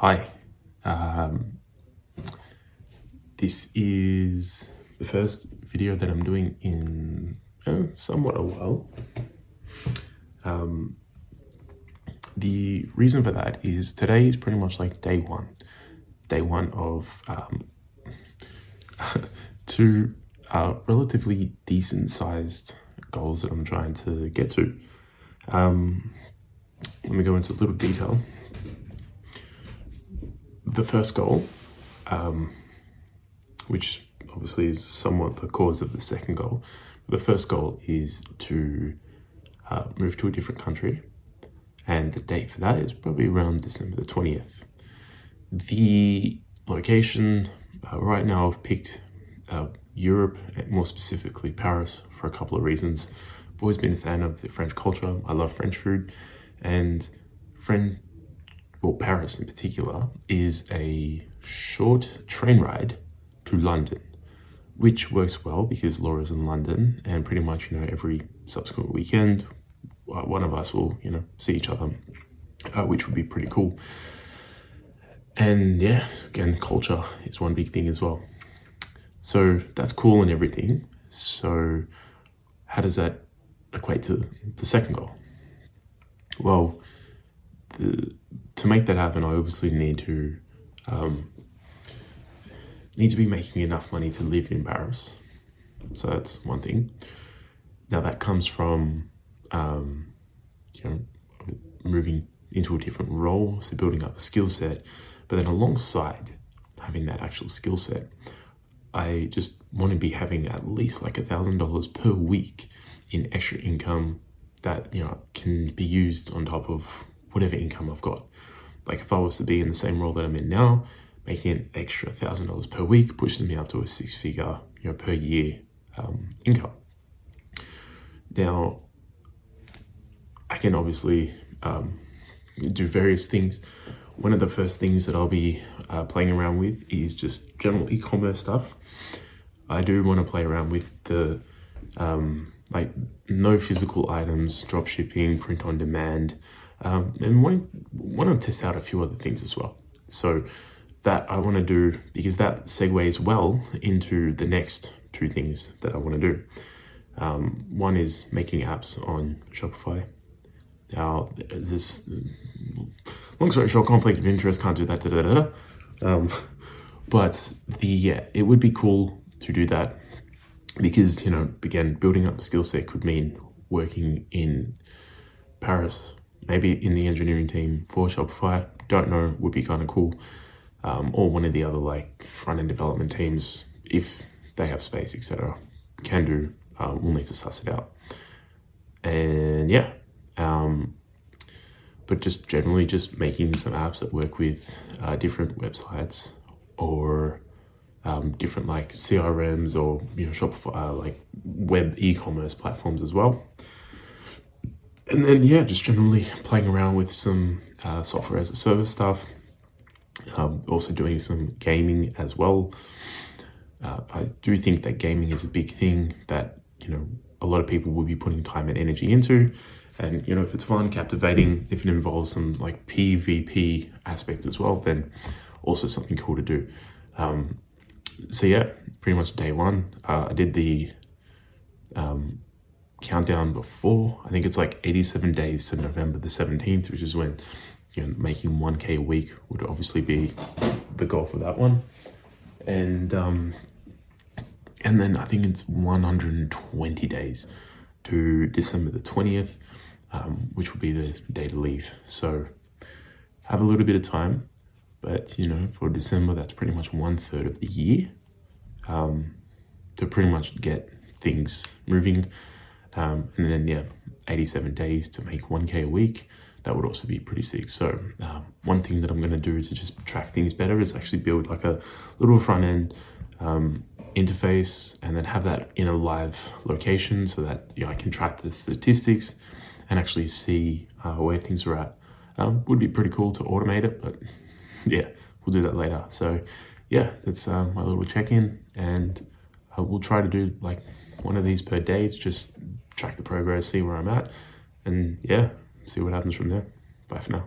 Hi. Um, this is the first video that I'm doing in uh, somewhat a while. Um, the reason for that is today is pretty much like day one. Day one of um, two uh, relatively decent sized goals that I'm trying to get to. Um, let me go into a little detail the first goal, um, which obviously is somewhat the cause of the second goal, the first goal is to uh, move to a different country, and the date for that is probably around December the 20th. The location, uh, right now, I've picked uh, Europe, more specifically Paris, for a couple of reasons. I've always been a fan of the French culture, I love French food, and French well, Paris in particular, is a short train ride to London, which works well because Laura's in London, and pretty much, you know, every subsequent weekend, uh, one of us will, you know, see each other, uh, which would be pretty cool. And yeah, again, culture is one big thing as well. So that's cool and everything. So, how does that equate to the second goal? Well, the to make that happen, I obviously need to um, need to be making enough money to live in Paris. So that's one thing. Now that comes from um, you know moving into a different role, so building up a skill set. But then alongside having that actual skill set, I just want to be having at least like a thousand dollars per week in extra income that you know can be used on top of whatever income I've got. Like if I was to be in the same role that I'm in now, making an extra thousand dollars per week pushes me up to a six figure, you know, per year um, income. Now, I can obviously um, do various things. One of the first things that I'll be uh, playing around with is just general e-commerce stuff. I do want to play around with the um, like no physical items, drop shipping, print on demand, um, and want want to test out a few other things as well. So that I want to do because that segues well into the next two things that I want to do. Um, one is making apps on Shopify. Now, this long story short, conflict of interest, can't do that. Da, da, da, um, but the yeah, it would be cool to do that because you know, again, building up a skill set could mean working in Paris maybe in the engineering team for Shopify. Don't know, would be kind of cool. Um, or one of the other like front end development teams, if they have space, etc. Can do. Uh, we'll need to suss it out. And yeah, um, but just generally just making some apps that work with uh, different websites or um, different like CRMs or you know Shopify uh, like web e-commerce platforms as well and then yeah, just generally playing around with some uh, software as a service stuff. Um, also doing some gaming as well. Uh, I do think that gaming is a big thing that you know a lot of people will be putting time and energy into. And you know, if it's fun, captivating, if it involves some like PvP aspects as well, then also something cool to do. Um, so yeah, pretty much day one, uh, I did the um, countdown before. I think it's like 87 days to November the 17th, which is when you know making 1k a week would obviously be the goal for that one. And um and then I think it's 120 days to December the 20th, um, which will be the day to leave. So have a little bit of time, but you know, for December, that's pretty much one third of the year um, to pretty much get things moving. Um, and then, yeah, 87 days to make 1K a week. That would also be pretty sick. So, uh, one thing that I'm going to do to just track things better is actually build like a little front end um, interface and then have that in a live location so that you know, I can track the statistics and actually see uh, where things are at. Um, would be pretty cool to automate it, but yeah, we'll do that later. So, yeah, that's uh, my little check in, and uh, we'll try to do like one of these per day to just track the progress, see where I'm at, and yeah, see what happens from there. Bye for now.